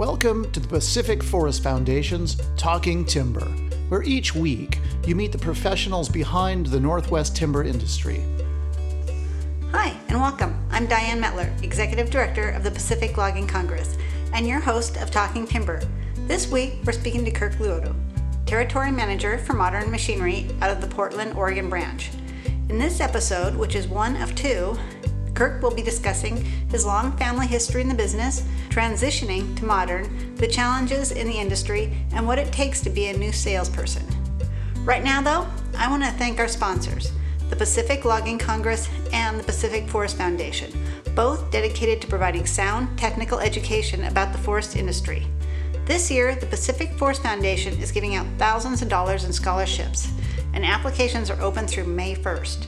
Welcome to the Pacific Forest Foundation's Talking Timber, where each week you meet the professionals behind the Northwest timber industry. Hi, and welcome. I'm Diane Metler, Executive Director of the Pacific Logging Congress, and your host of Talking Timber. This week, we're speaking to Kirk Luoto, Territory Manager for Modern Machinery out of the Portland, Oregon branch. In this episode, which is one of two, Kirk will be discussing his long family history in the business, transitioning to modern, the challenges in the industry, and what it takes to be a new salesperson. Right now, though, I want to thank our sponsors the Pacific Logging Congress and the Pacific Forest Foundation, both dedicated to providing sound technical education about the forest industry. This year, the Pacific Forest Foundation is giving out thousands of dollars in scholarships, and applications are open through May 1st.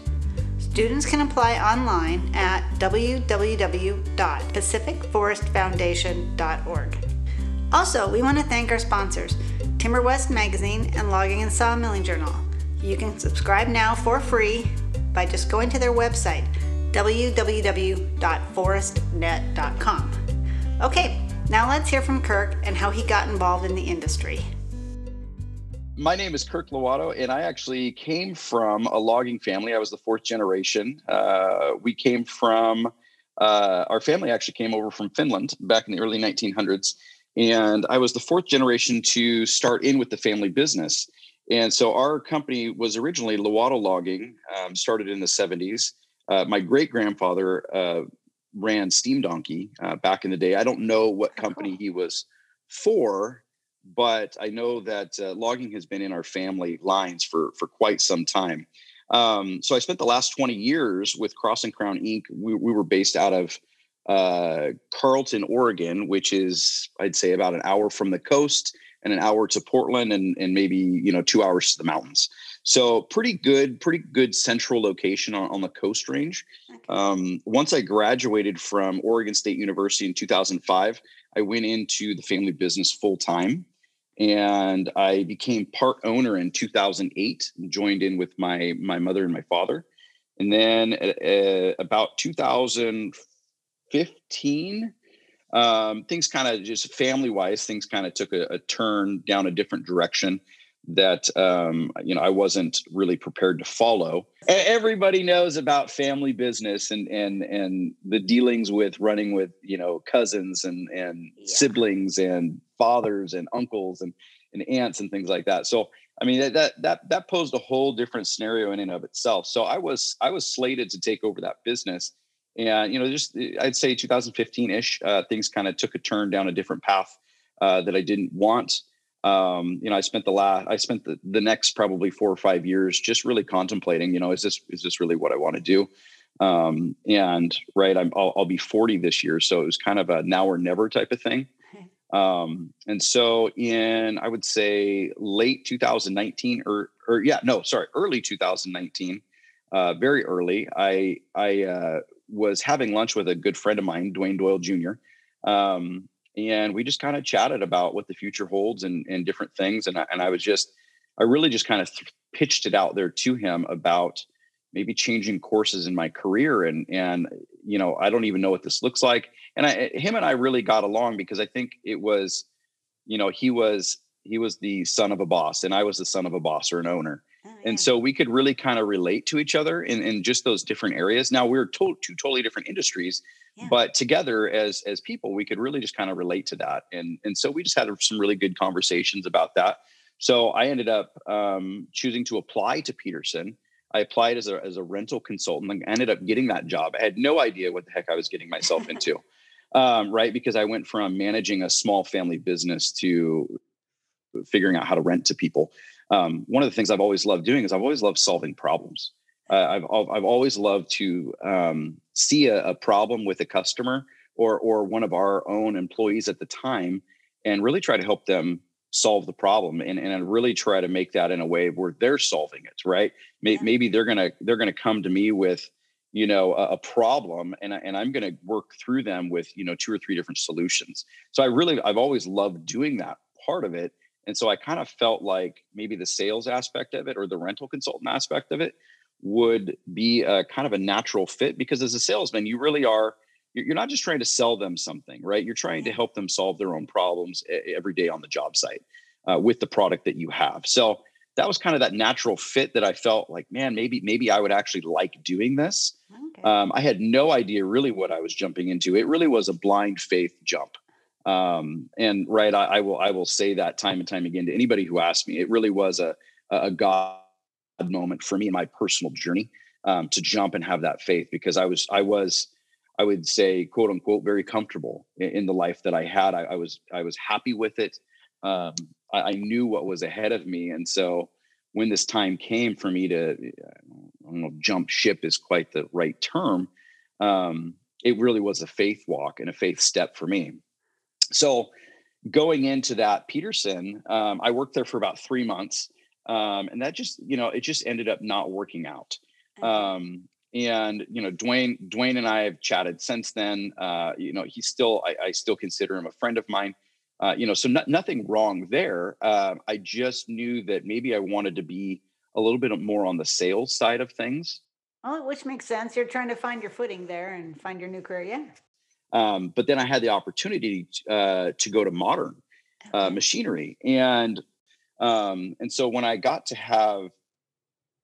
Students can apply online at www.pacificforestfoundation.org. Also, we want to thank our sponsors, Timber West Magazine and Logging and Sawmilling Journal. You can subscribe now for free by just going to their website, www.forestnet.com. Okay, now let's hear from Kirk and how he got involved in the industry my name is Kirk Luoto, and I actually came from a logging family. I was the fourth generation. Uh, we came from, uh, our family actually came over from Finland back in the early 1900s. And I was the fourth generation to start in with the family business. And so our company was originally Luoto Logging, um, started in the 70s. Uh, my great grandfather uh, ran Steam Donkey uh, back in the day. I don't know what company he was for but I know that uh, logging has been in our family lines for for quite some time. Um, so I spent the last 20 years with Cross and Crown Inc. We, we were based out of uh, Carlton, Oregon, which is I'd say about an hour from the coast and an hour to Portland, and and maybe you know two hours to the mountains. So pretty good, pretty good central location on, on the Coast Range. Um, once I graduated from Oregon State University in 2005, I went into the family business full time and I became part owner in 2008. and Joined in with my my mother and my father, and then uh, about 2015, um, things kind of just family wise, things kind of took a, a, turn down a different direction that um, you know I wasn't really prepared to follow. Everybody knows about family business and and and the dealings with running with you know cousins and and yeah. siblings and fathers and uncles and and aunts and things like that. So I mean that that that posed a whole different scenario in and of itself. So I was I was slated to take over that business. And you know, just I'd say 2015-ish, uh, things kind of took a turn down a different path uh, that I didn't want um, you know, I spent the last, I spent the, the next probably four or five years just really contemplating, you know, is this, is this really what I want to do? Um, and right, I'm, I'll, I'll, be 40 this year. So it was kind of a now or never type of thing. Um, and so in, I would say late 2019 or, or yeah, no, sorry, early 2019, uh, very early, I, I, uh, was having lunch with a good friend of mine, Dwayne Doyle Jr. Um, and we just kind of chatted about what the future holds and, and different things. And I, and I was just, I really just kind of th- pitched it out there to him about maybe changing courses in my career. And, and, you know, I don't even know what this looks like. And I, him and I really got along because I think it was, you know, he was, he was the son of a boss and I was the son of a boss or an owner. Oh, yeah. And so we could really kind of relate to each other in, in just those different areas. Now we're to- two totally different industries, but together as as people we could really just kind of relate to that and and so we just had some really good conversations about that so i ended up um, choosing to apply to peterson i applied as a, as a rental consultant and ended up getting that job. I had no idea what the heck i was getting myself into um, right? Because i went from managing a small family business to figuring out how to rent to people. Um, one of the things i've always loved doing is i've always loved solving problems. Uh, I've I've always loved to um, see a, a, problem with a customer or or one of our own employees at the time, and really try to help them solve the problem and and really try to make that in a way where they're solving it. Right? Maybe, yeah. maybe they're gonna they're gonna come to me with you know a, a problem and, I, and i'm going to work through them with you know two or three different solutions so i really i've always loved doing that part of it and so i kind of felt like maybe the sales aspect of it or the rental consultant aspect of it would be a kind of a natural fit because as a salesman, you really are you're not just trying to sell them something, right? You're trying to help them solve their own problems every day on the job site uh, with the product that you have. So that was kind of that natural fit that I felt like, man, maybe maybe I would actually like doing this. Okay. Um, I had no idea really what I was jumping into. It really was a blind faith jump. Um, and right, I, I, will I will say that time and time again to anybody who asks me. It really was a a God moment for me in my personal journey um, to jump and have that faith because I was I was I would say quote unquote very comfortable in, in the life that I had. I, I, was I was happy with it. Um, I, I, knew what was ahead of me, and so when this time came for me to I don't know jump ship is quite the right term. Um, it really was a faith walk and a faith step for me. So going into that Peterson, um, I worked there for about three months. Um, and that just, you know, it just ended up not working out. Um, and you know, Dwayne, Dwayne and I have chatted since then. Uh, you know, he's still, I, I, still consider him a friend of mine. Uh, you know, so no, nothing wrong there. Uh, I just knew that maybe I wanted to be a little bit more on the sales side of things. Well, which makes sense. You're trying to find your footing there and find your new career. Yeah. Um, but then I had the opportunity uh, to go to modern uh, machinery, and um, and so when I got to have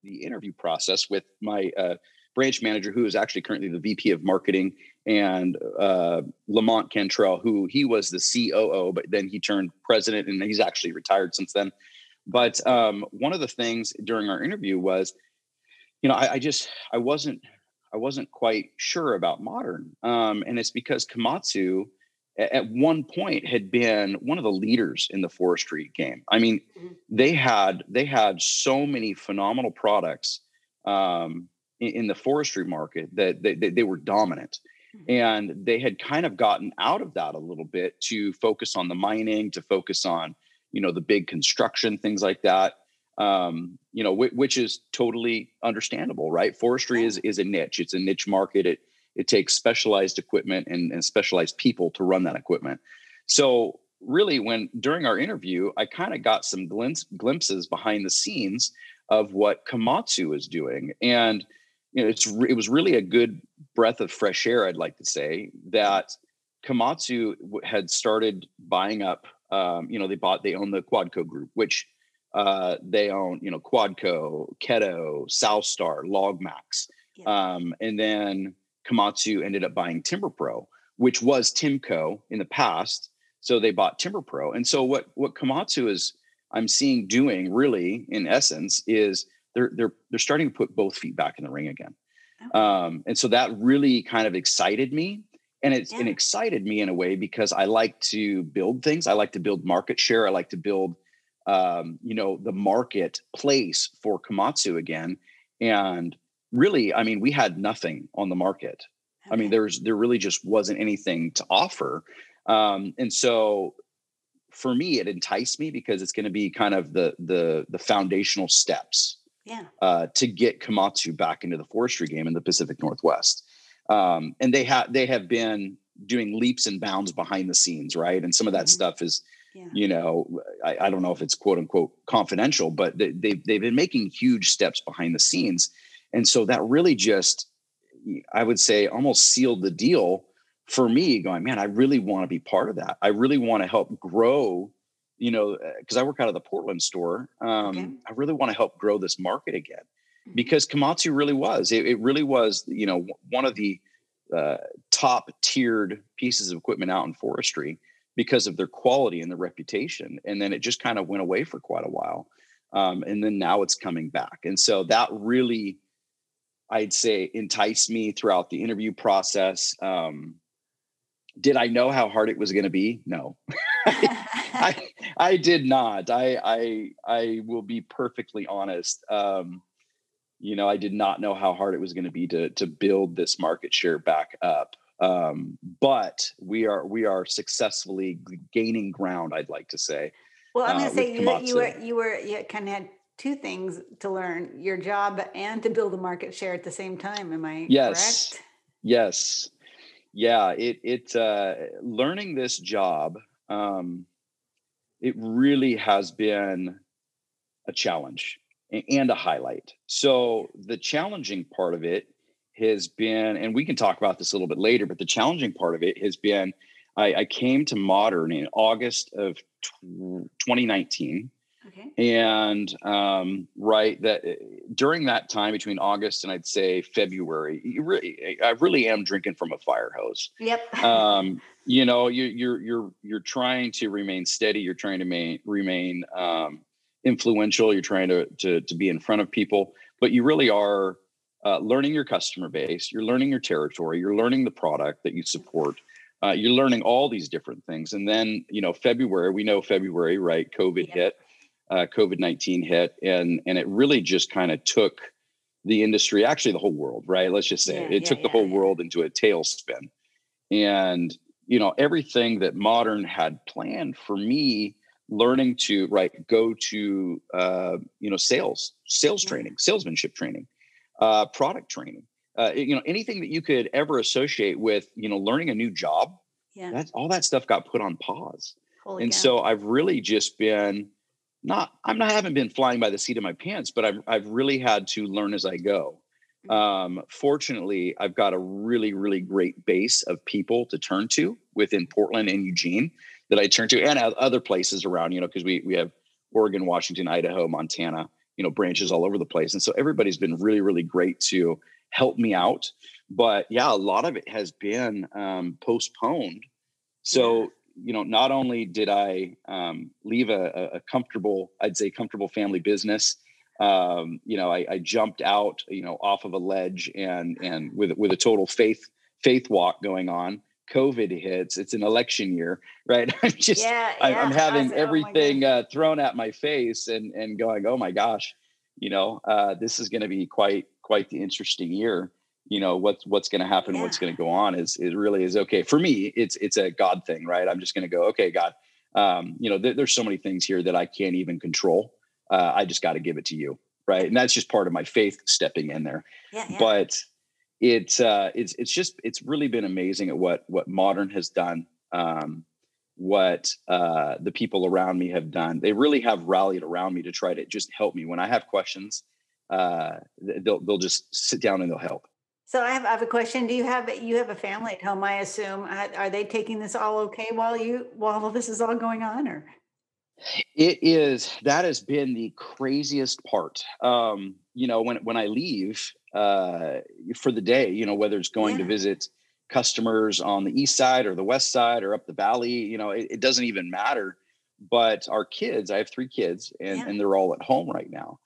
the interview process with my uh, branch manager, who is actually currently the VP of marketing, and uh, Lamont Cantrell, who he was the COO, but then he turned president, and he's actually retired since then. But um, one of the things during our interview was, you know, I, I just I wasn't I wasn't quite sure about modern, um, and it's because Komatsu at one point had been one of the leaders in the forestry game. I mean, mm-hmm. they had they had so many phenomenal products um, in, in, the forestry market that they, they, they were dominant, mm-hmm. and they had kind of gotten out of that a little bit to focus on the mining, to focus on you know the big construction things like that. Um, you know, w- which is totally understandable, right? Forestry is is a niche. It's a niche market. It it takes specialized equipment and, and specialized people to run that equipment. So really when during our interview i kind of got some glimpse, glimpses behind the scenes of what komatsu is doing and you know it's it was really a good breath of fresh air i'd like to say that komatsu had started buying up um, you know they bought they own the quadco group which uh, they own you know quadco Keto southstar logmax yeah. um, and then Komatsu ended up buying Timber Pro, which was Timbco in the past. So they bought Timber Pro. And so what what Komatsu is I'm seeing doing really in essence is they're they're they're starting to put both feet back in the ring again. Oh. Um, and so that really kind of excited me. And it's yeah. excited me in a way because I like to build things. I like to build market share. I like to build um, you know, the marketplace for Komatsu again. And really, I mean, we had nothing on the market. Okay. I mean, there's there really just wasn't anything to offer. Um, and so for me, it enticed me because it's going to be kind of the the the foundational steps yeah. uh, to get Komatsu back into the forestry game in the Pacific Northwest. Um, and they have they have been doing leaps and bounds behind the scenes, right? And some of that mm-hmm. stuff is, yeah. you know, I, I, don't know if it's quote unquote confidential, but they, they've they've been making huge steps behind the scenes. And so that really just, I would say, almost sealed the deal for me going, man, I really want to be part of that. I really want to help grow, you know, because uh, I work out of the Portland store. Um, okay. I really want to help grow this market again mm-hmm. because Komatsu really was, it, it, really was, you know, one of the uh, top tiered pieces of equipment out in forestry because of their quality and their reputation. And then it just kind of went away for quite a while. Um, and then now it's coming back. And so that really, I'd say enticed me throughout the interview process. Um, did I know how hard it was going to be? No, I, I, did not. I, I, I will be perfectly honest. Um, you know, I did not know how hard it was going to be to to build this market share back up. Um, but we are we are successfully gaining ground. I'd like to say. Well, I'm going to uh, say you, you were you were you kind of had two things to learn your job and to build a market share at the same time am i yes correct? yes yeah it it uh, learning this job um, it really has been a challenge and a highlight so the challenging part of it has been, and we can talk about this a little bit later, but the challenging part of it has been I, I came to Modern in August of 2019. Okay. And um, right that during that time between August and I'd say February, you really, I really am drinking from a fire hose. Yep. um, you know, you, you're you're you're trying to remain steady. You're trying to main, remain um, influential. You're trying to, to to be in front of people, but you really are uh, learning your customer base. You're learning your territory. You're learning the product that you support. Uh, you're learning all these different things, and then you know February. We know February, right? COVID yeah. hit uh, COVID nineteen hit, and and it really just kind of took the industry, actually the whole world, right? Let's just say yeah, it, it yeah, took the whole world into a tailspin, and you know everything that modern had planned for me learning to right go to uh, you know sales sales training salesmanship training uh, product training uh, you know anything that you could ever associate with you know learning a new job yeah that's all that stuff got put on pause Holy and God. so i've really just been not I'm not I haven't been flying by the seat of my pants, but I've I've really had to learn as I go. Um, fortunately, I've got a really really great base of people to turn to within Portland and Eugene that I turn to, and other places around. You know, because we we have Oregon, Washington, Idaho, Montana. You know, branches all over the place, and so everybody's been really really great to help me out. But yeah, a lot of it has been um, postponed. So you know, not only did I um, leave a, a, comfortable, I'd say comfortable family business, um, you know, I, I, jumped out, you know, off of a ledge and and with with a total faith faith walk going on. COVID hits. It's an election year, right? I'm just, yeah, yeah, I'm having oh everything oh uh, thrown at my face and and going, oh my gosh, you know, uh, this is going to be quite quite the interesting year you know what's what's going to happen yeah. what's going to go on is it really is okay for me it's it's a god thing right i'm just going to go okay god um, you know th- there's so many things here that i can't even control uh, i just got to give it to you right and that's just part of my faith stepping in there yeah, yeah. but it's uh it's it's just it's really been amazing at what what modern has done um what uh the people around me have done they really have rallied around me to try to just help me when i have questions uh they'll they'll just sit down and they'll help so I have, I have a question. Do you have you have a family at home? I assume are they taking this all okay while you while this is all going on, or? It is that has been the craziest part. Um, you know, when when I leave uh, for the day, you know, whether it's going yeah. to visit customers on the east side or the west side or up the valley, you know, it, it doesn't even matter. But our kids, I have three kids, and, yeah. and they're all at home right now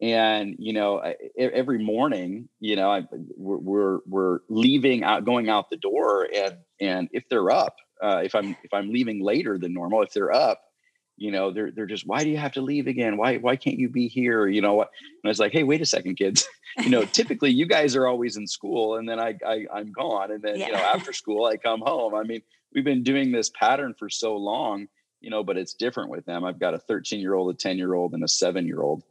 and you know every morning you know I, we're we're leaving out going out the door and and if they're up uh, if i'm if i'm leaving later than normal if they're up you know they're they're just why do you have to leave again? Why why can't you be here? You know what and i was like hey wait a second kids. You know typically you guys are always in school and then i, I i'm gone and then yeah. you know after school i come home. I mean we've been doing this pattern for so long you know but it's different with them. I've got a 13 year old a 10 year old and a 7 year old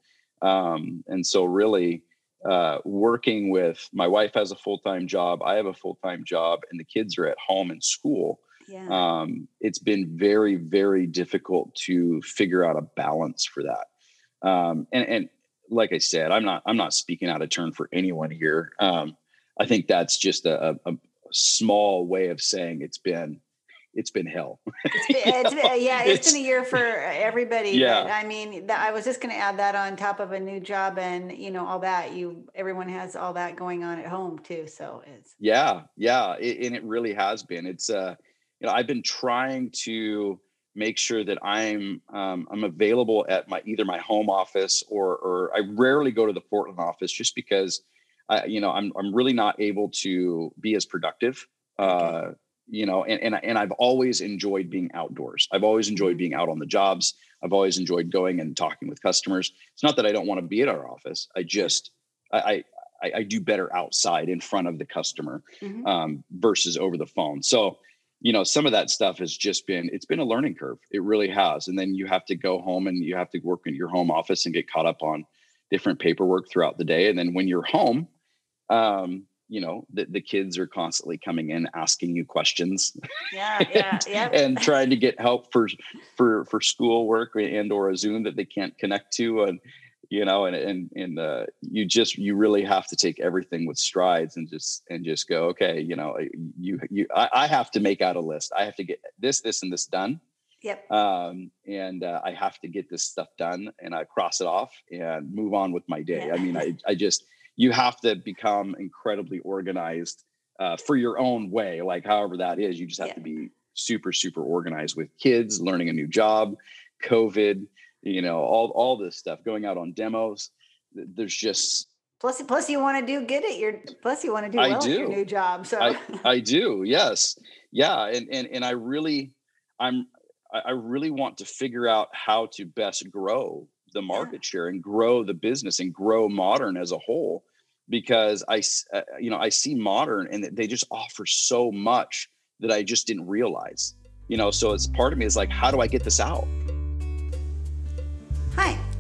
um, and so, really, uh, working with my wife has a full time job, I have a full time job, and the kids are at home in school. Yeah. Um, it's been very, very difficult to figure out a balance for that. Um, and, and like I said, I'm not I'm not speaking out of turn for anyone here. Um, I think that's just a, a, a small way of saying it's been it's been hell. It's been, it's been, yeah, it's, it's been a year for everybody. Yeah. I mean, I was just going to add that on top of a new job and you know all that. You everyone has all that going on at home too. So it's yeah, yeah, it, and it really has been. It's uh, you know, I've been trying to make sure that I'm um, I'm available at my either my home office or or I rarely go to the Portland office just because I you know I'm I'm really not able to be as productive. Uh, you know and, and and i've always enjoyed being outdoors i've always enjoyed mm-hmm. being out on the jobs i've always enjoyed going and talking with customers it's not that i don't want to be at our office i just i i, I do better outside in front of the customer mm-hmm. um, versus over the phone so you know some of that stuff has just been it's been a learning curve. It really has. And then you have to go home and you have to work in your home office and get caught up on different paperwork throughout the day. And then when you're home um, you know the, the kids are constantly coming in asking you questions yeah yeah yeah and trying to get help for for for schoolwork and or a zoom that they can't connect to. And you know and and and uh, you just you really have to take everything with strides and just and just go okay you know you you I, I have to make out a list i have to get this this and this done Yep. um, and uh, I have to get this stuff done, and I cross it off and move on with my day. Yeah. I mean, I I just you have to become incredibly organized uh, for your own way, like however that is. You just have Yeah. to be super super organized with kids, learning a new job, COVID, you know, all all this stuff, going out on demos. There's just Plus, plus you want to do good at your. Plus, you want to do I well at your new job. So I, I do, yes. Yeah. And and and I really I'm I I really want to figure out how to best grow the market share and grow the business and grow modern as a whole because I, uh, you know I see modern and they just offer so much that I just didn't realize. You know, so it's part of me is like how do I get this out?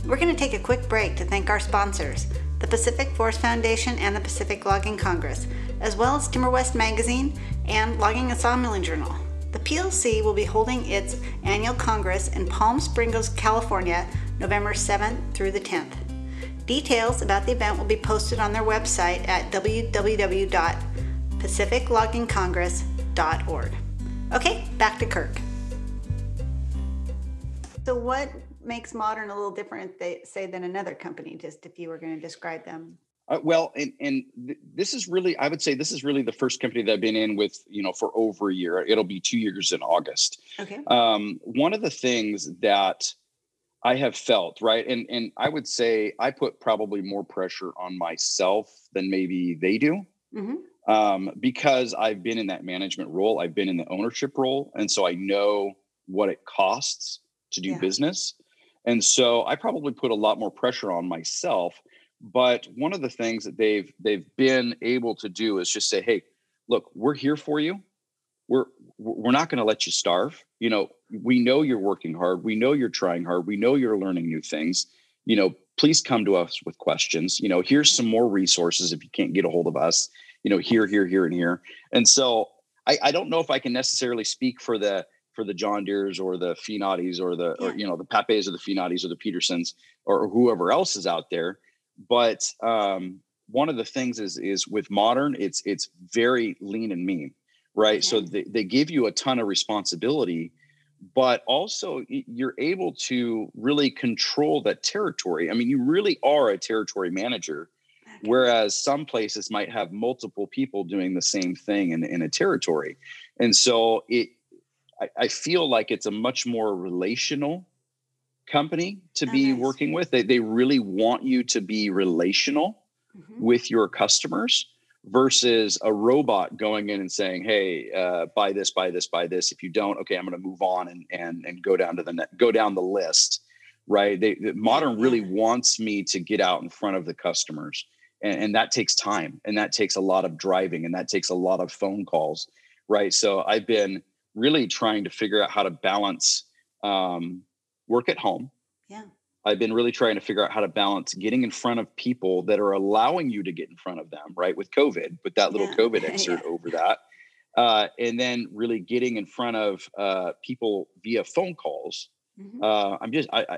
We're going to take a quick break to thank our sponsors, the Pacific Forest Foundation and the Pacific Logging Congress, as well as Timber West Magazine and Logging and Sawmilling Journal. The PLC will be holding its annual Congress in Palm Springs, California, November 7th through the 10th. Details about the event will be posted on their website at www.pacificloggingcongress.org. Okay, back to Kirk. So, what makes Modern a little different, they say, than another company? Just if you were going to describe them. Uh, well, and and th- this is really, I would say, this is really the first company that I've been in with, you know, for over a year. It'll be two years in August. Okay. Um, one of the things that I have felt, right, and and I would say I put probably more pressure on myself than maybe they do, hmm um, because I've been in that management role, I've been in the ownership role, and so I know what it costs to do Yeah. business, and so I probably put a lot more pressure on myself. But one of the things that they've they've been able to do is just say, "Hey, look, we're here for you. We're we're not going to let you starve. You know, we know you're working hard. We know you're trying hard. We know you're learning new things. You know, please come to us with questions. You know, here's some more resources if you can't get a hold of us. You know, here, here, here, and here. And so I, I don't know if I can necessarily speak for the for the John Deeres or the Feenaughtys or the or you know the Papes or the Feenaughtys or the Petersons or whoever else is out there. But um, one of the things is is with modern, it's it's very lean and mean, right? So they, they give you a ton of responsibility, but also you're able to really control that territory. I mean, you really are a territory manager Okay. whereas some places might have multiple people doing the same thing in, in a territory and so it I, I feel like it's a much more relational company to Oh, be nice. working with. They, they really want you to be relational Mhm. with your customers versus a robot going in and saying hey uh, buy this buy this buy this. If you don't okay i'm going to move on and and and go down to the net go down the list right? They the modern really wants me to get out in front of the customers and, and that takes time and that takes a lot of driving and that takes a lot of phone calls right? So i've been really trying to figure out how to balance um, work at home Yeah. I've been really trying to figure out how to balance getting in front of people that are allowing you to get in front of them, right? With COVID, with that little Yeah. COVID excerpt Yeah. over that. Uh, and then really getting in front of uh, people via phone calls. Mhm. Uh, I'm just, I, I,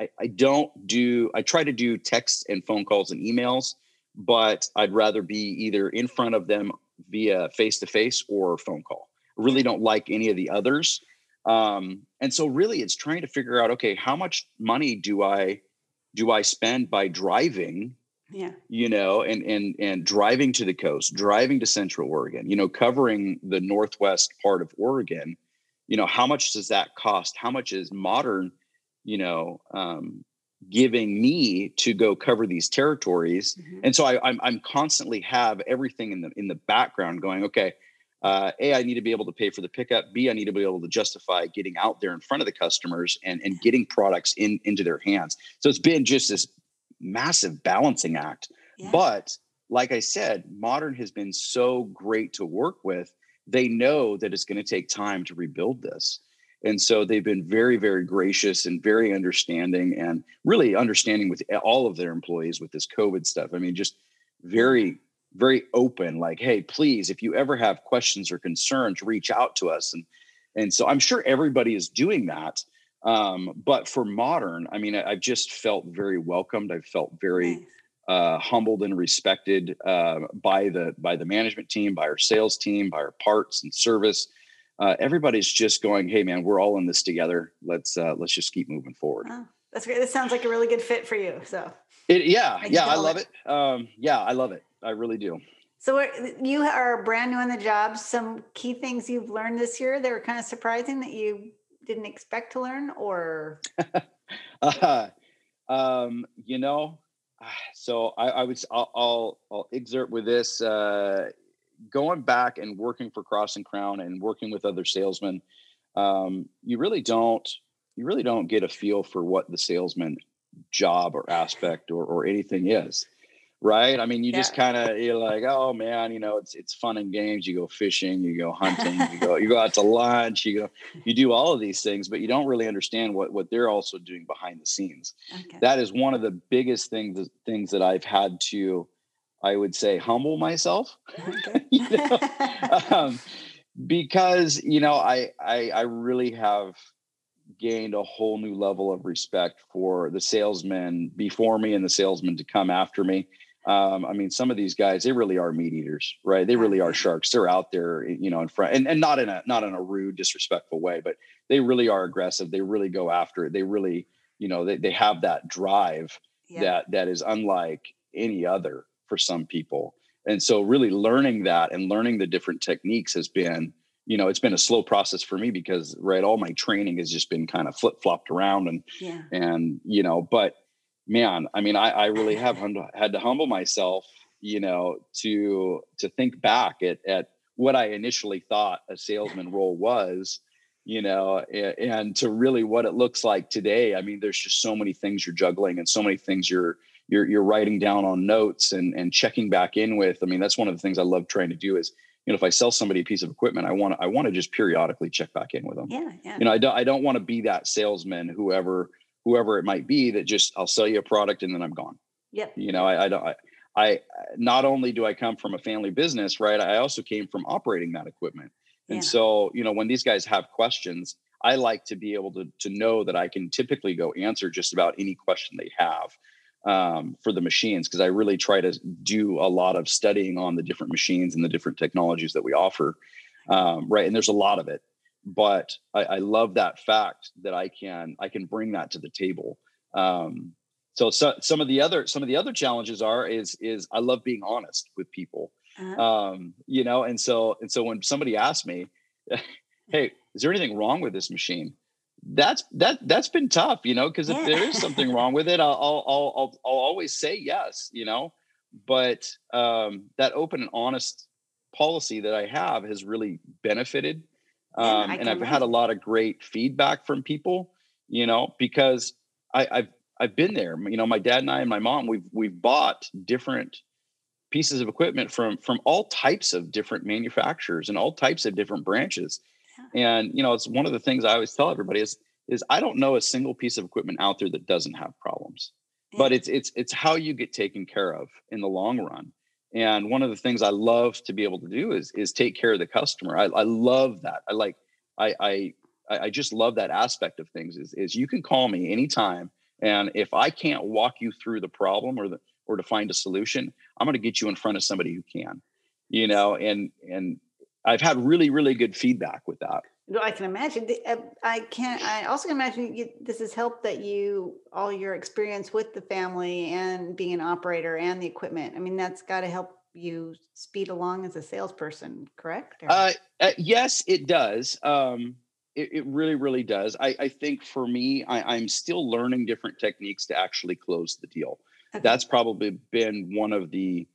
I, I don't do, I try to do text and phone calls and emails, but I'd rather be either in front of them via face to face or phone call. Really don't like any of the others um and so really it's trying to figure out okay how much money do i do i spend by driving Yeah. you know and and and driving to the coast driving to central oregon you know covering the northwest part of oregon you know how much does that cost how much is modern you know um giving me to go cover these territories Mhm. and so I, I'm I'm constantly have everything in the in the background going. Okay, uh, a I need to be able to pay for the pickup. B I need to be able to justify getting out there in front of the customers and and getting products in into their hands. So it's been just this massive balancing act. Yeah. But like I said, modern has been so great to work with. They know that it's going to take time to rebuild this. And so they've been very, very gracious and very understanding and really understanding with all of their employees with this COVID stuff. I mean, just very, very open, like, hey, please, if you ever have questions or concerns, reach out to us. And and so I'm sure everybody is doing that. Um, but for modern, I mean, I, have just felt very welcomed. I've felt very uh, humbled and respected uh, by the by the management team, by our sales team, by our parts and service. Uh, everybody's just going, "Hey, man, we're all in this together. Let's uh, let's just keep moving forward." Oh, that's great. This sounds like a really good fit for you. So, it, yeah, I yeah, I love it. it. Um, yeah, I love it. I really do. So you are brand new in the job. Some key things you've learned this year that were kind of surprising that you didn't expect to learn, or? uh, um, you know, so I, I would I'll, I'll, I'll exert with this. Uh, going back and working for Cross and Crown and working with other salesmen, um, you really don't you really don't get a feel for what the salesman job or aspect or, or anything is right? I mean, you yeah. just kind of you're like, oh man, you know, it's it's fun and games. You go fishing, you go hunting, you go you go out to lunch, you go you do all of these things, but you don't really understand what what they're also doing behind the scenes. Okay. That is one of the biggest things things that I've had to, I would say, humble myself. Okay. you know? um, because you know, I I I really have gained a whole new level of respect for the salesmen before me and the salesmen to come after me um, I mean, some of these guys, they really are meat eaters, right? They really are sharks. They're out there, you know, in front and, and not in a not in a rude, disrespectful way, but they really are aggressive. They really go after it. They really, you know, they, they have that drive yeah. that that is unlike any other for some people. And so really learning that and learning the different techniques has been, you know, it's been a slow process for me because right, all my training has just been kind of flip-flopped around and yeah. and you know, but man, I mean, I, I really have had to humble myself, you know, to to think back at at what I initially thought a salesman role was, you know, and, and to really what it looks like today. I mean, there's just so many things you're juggling and so many things you're you're you're writing down on notes and and checking back in with. I mean, that's one of the things I love trying to do is you know, if I sell somebody a piece of equipment, I want to, I want to just periodically check back in with them. Yeah, yeah. You know, I don't, I don't want to be that salesman, whoever whoever it might be that just I'll sell you a product and then I'm gone. Yep. You know, I, I don't. I, I not only do I come from a family business, right? I also came from operating that equipment. And yeah. so, you know, when these guys have questions, I like to be able to to know that I can typically go answer just about any question they have um, for the machines because I really try to do a lot of studying on the different machines and the different technologies that we offer. Um, right, and there's a lot of it but I, I, love that fact that I can I can bring that to the table. Um, so, so, some of the other some of the other challenges are is is I love being honest with people. Uh-huh. Um, you know, and so and so when somebody asks me, "Hey, is there anything wrong with this machine?" That's that that's been tough, you know, because if yeah. there is something wrong with it, I'll, I'll I'll I'll I'll always say yes, you know. But um, that open and honest policy that I have has really benefited um, and I've had a lot of great feedback from people, you know, because I, I've I've been there. You know, my dad and I and my mom, we've we've bought different pieces of equipment from from all types of different manufacturers and all types of different branches. Yeah. And you know, it's one of the things I always tell everybody is is I don't know a single piece of equipment out there that doesn't have problems. Yeah. But it's it's it's how you get taken care of in the long run. And one of the things I love to be able to do is is take care of the customer. I, I love that. I like I I I just love that aspect of things. Is is you can call me anytime, and if I can't walk you through the problem or the or to find a solution, I'm going to get you in front of somebody who can. You know, and and I've had really really good feedback with that. I can imagine. Uh, I can. I also can imagine you, this has helped that you all your experience with the family and being an operator and the equipment. I mean, that's got to help you speed along as a salesperson. Correct? Uh, uh, yes, it does. Um, it, it, really, really does. I, I think for me, I, am still learning different techniques to actually close the deal. Okay. That's probably been one of the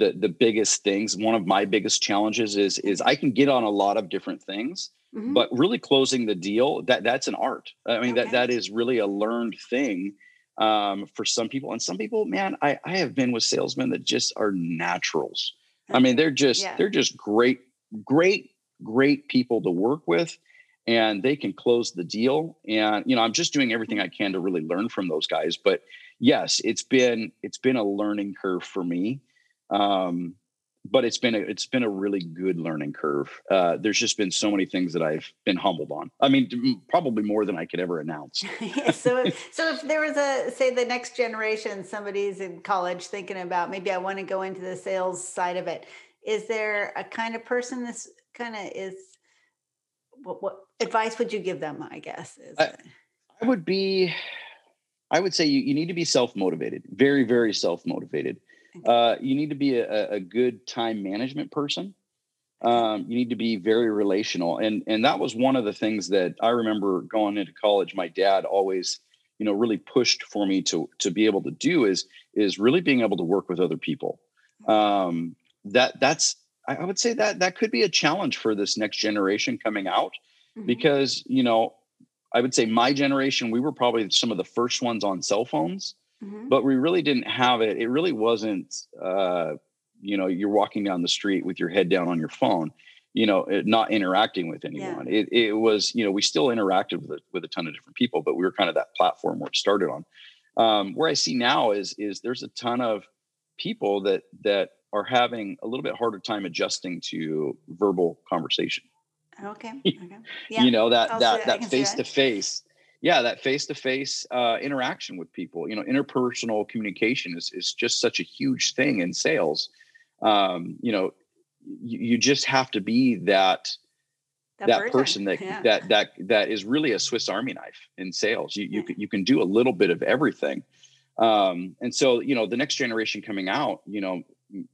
the the biggest things. One of my biggest challenges is is I can get on a lot of different things Mm-hmm. But really closing the deal, that that's an art. I mean, okay. that that is really a learned thing um, for some people. And some people, man, I, I have been with salesmen that just are naturals. I mean, they're just yeah. they're just great, great, great people to work with and they can close the deal and you know i'm just doing everything i can to really learn from those guys but yes it's been it's been a learning curve for me um but it's been a it's been a really good learning curve. Uh, there's just been so many things that I've been humbled on. I mean, probably more than I could ever announce. yeah, so, if, so if there was a say the next generation, somebody's in college thinking about maybe I want to go into the sales side of it. Is there a kind of person this kind of is? What, what advice would you give them? I guess is I, I would be, I would say you, you need to be self motivated, very very self motivated uh, you need to be a, a, good time management person. Um, you need to be very relational, and and that was one of the things that I remember going into college. My dad always, you know, really pushed for me to to be able to do is is really being able to work with other people. Um, that that's I would say that that could be a challenge for this next generation coming out, mm-hmm. because you know I would say my generation, we were probably some of the first ones on cell phones. Mm-hmm. But we really didn't have it. It really wasn't, uh, you know, you're walking down the street with your head down on your phone, you know, not interacting with anyone. Yeah. It, it was, you know, we still interacted with a, with a ton of different people, but we were kind of that platform where it started on. Um, where I see now is is there's a ton of people that that are having a little bit harder time adjusting to verbal conversation. Okay. okay. Yeah. you know that that that face to face yeah that face-to-face uh, interaction with people you know interpersonal communication is, is just such a huge thing in sales um, you know you, you, just have to be that that, that person that yeah. that that that is really a swiss army knife in sales you you, yeah. can, you can do a little bit of everything um, and so you know the next generation coming out you know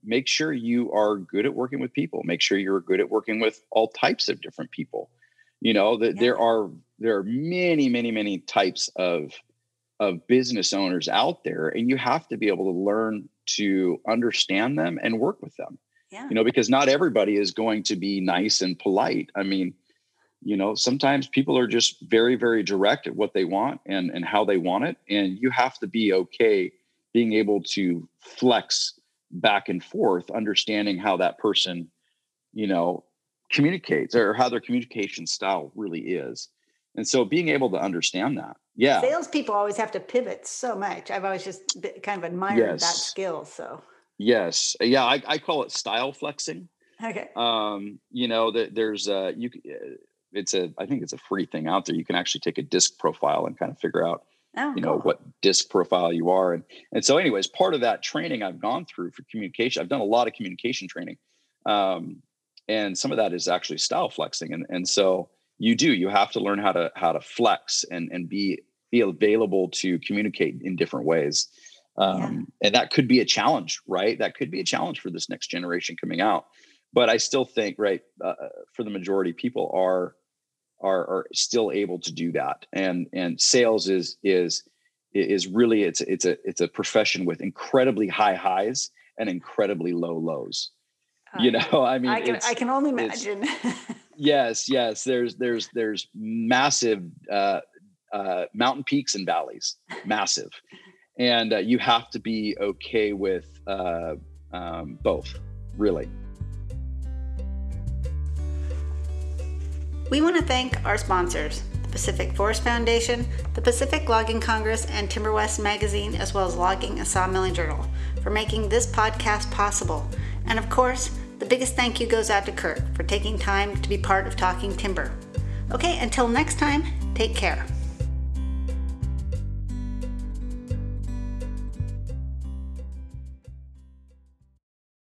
make sure you are good at working with people make sure you're good at working with all types of different people you know that yeah. there are there are many many many types of of business owners out there and you have to be able to learn to understand them and work with them yeah. you know because not everybody is going to be nice and polite i mean you know sometimes people are just very very direct at what they want and and how they want it and you have to be okay being able to flex back and forth understanding how that person you know communicates or how their communication style really is. And so being able to understand that. Yeah. Salespeople always have to pivot so much. I've always just kind of admired yes. that skill. So yes. Yeah. I, I call it style flexing. Okay. Um, you know, that there's a, you, uh, it's a, I think it's a free thing out there. You can actually take a disc profile and kind of figure out, oh, you know, cool. what disc profile you are. And, and so anyways, part of that training I've gone through for communication, I've done a lot of communication training. Um, and some of that is actually style flexing and and so you do you have to learn how to how to flex and and be be available to communicate in different ways. Um, yeah. and that could be a challenge right? That could be a challenge for this next generation coming out. But i still think right uh, for the majority people are are are still able to do that. And and sales is is is really it's it's a it's a profession with incredibly high highs and incredibly low lows. You know i mean i can, I can only imagine yes yes there's there's there's massive uh, uh, mountain peaks and valleys massive. And uh, you have to be okay with uh, um, both really. We want to thank our sponsors the pacific forest foundation the pacific logging congress and timber west magazine as well as logging and sawmilling journal for making this podcast possible. And of course the biggest thank you goes out to Kurt for taking time to be part of Talking Timber. Okay, until next time, take care.